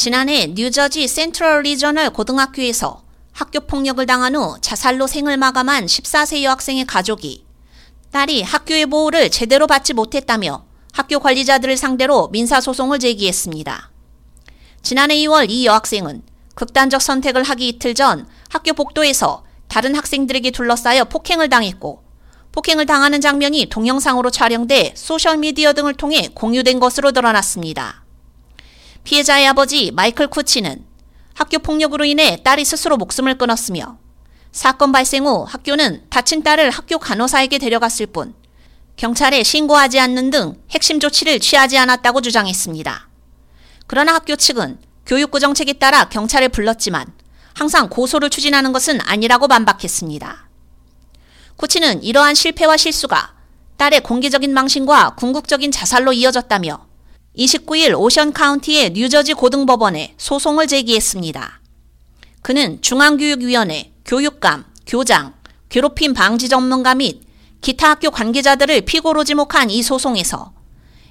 지난해 뉴저지 센트럴 리저널 고등학교에서 학교 폭력을 당한 후 자살로 생을 마감한 14세 여학생의 가족이 딸이 학교의 보호를 제대로 받지 못했다며 학교 관리자들을 상대로 민사소송을 제기했습니다. 지난해 2월 이 여학생은 극단적 선택을 하기 이틀 전 학교 복도에서 다른 학생들에게 둘러싸여 폭행을 당했고 폭행을 당하는 장면이 동영상으로 촬영돼 소셜미디어 등을 통해 공유된 것으로 드러났습니다. 피해자의 아버지 마이클 쿠치는 학교 폭력으로 인해 딸이 스스로 목숨을 끊었으며 사건 발생 후 학교는 다친 딸을 학교 간호사에게 데려갔을 뿐 경찰에 신고하지 않는 등 핵심 조치를 취하지 않았다고 주장했습니다. 그러나 학교 측은 교육부 정책에 따라 경찰을 불렀지만 항상 고소를 추진하는 것은 아니라고 반박했습니다. 코치는 이러한 실패와 실수가 딸의 공개적인 망신과 궁극적인 자살로 이어졌다며 29일 오션 카운티의 뉴저지 고등법원에 소송을 제기했습니다. 그는 중앙교육위원회, 교육감, 교장, 괴롭힘 방지 전문가 및 기타 학교 관계자들을 피고로 지목한 이 소송에서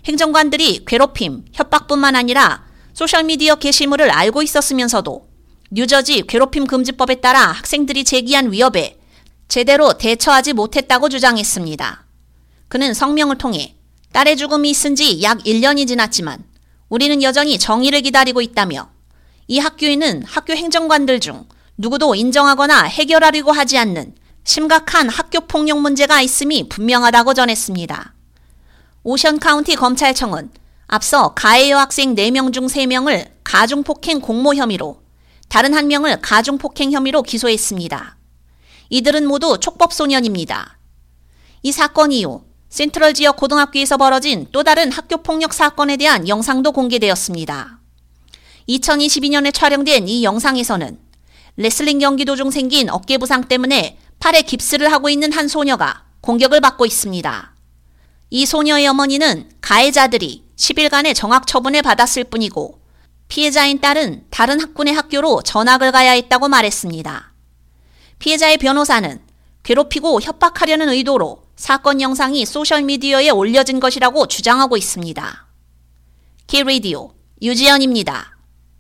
행정관들이 괴롭힘, 협박뿐만 아니라 소셜미디어 게시물을 알고 있었으면서도 뉴저지 괴롭힘 금지법에 따라 학생들이 제기한 위협에 제대로 대처하지 못했다고 주장했습니다. 그는 성명을 통해 딸의 죽음이 있은 지 약 1년이 지났지만 우리는 여전히 정의를 기다리고 있다며 이 학교에는 학교 행정관들 중 누구도 인정하거나 해결하려고 하지 않는 심각한 학교 폭력 문제가 있음이 분명하다고 전했습니다. 오션 카운티 검찰청은 앞서 가해 여학생 4명 중 3명을 가중폭행 공모 혐의로 다른 한 명을 가중폭행 혐의로 기소했습니다. 이들은 모두 촉법소년입니다. 이 사건 이후 센트럴 지역 고등학교에서 벌어진 또 다른 학교 폭력 사건에 대한 영상도 공개되었습니다. 2022년에 촬영된 이 영상에서는 레슬링 경기 도중 생긴 어깨 부상 때문에 팔에 깁스를 하고 있는 한 소녀가 공격을 받고 있습니다. 이 소녀의 어머니는 가해자들이 10일간의 정학 처분을 받았을 뿐이고 피해자인 딸은 다른 학군의 학교로 전학을 가야 했다고 말했습니다. 피해자의 변호사는 괴롭히고 협박하려는 의도로 사건 영상이 소셜미디어에 올려진 것이라고 주장하고 있습니다. 키레디오 유지연입니다.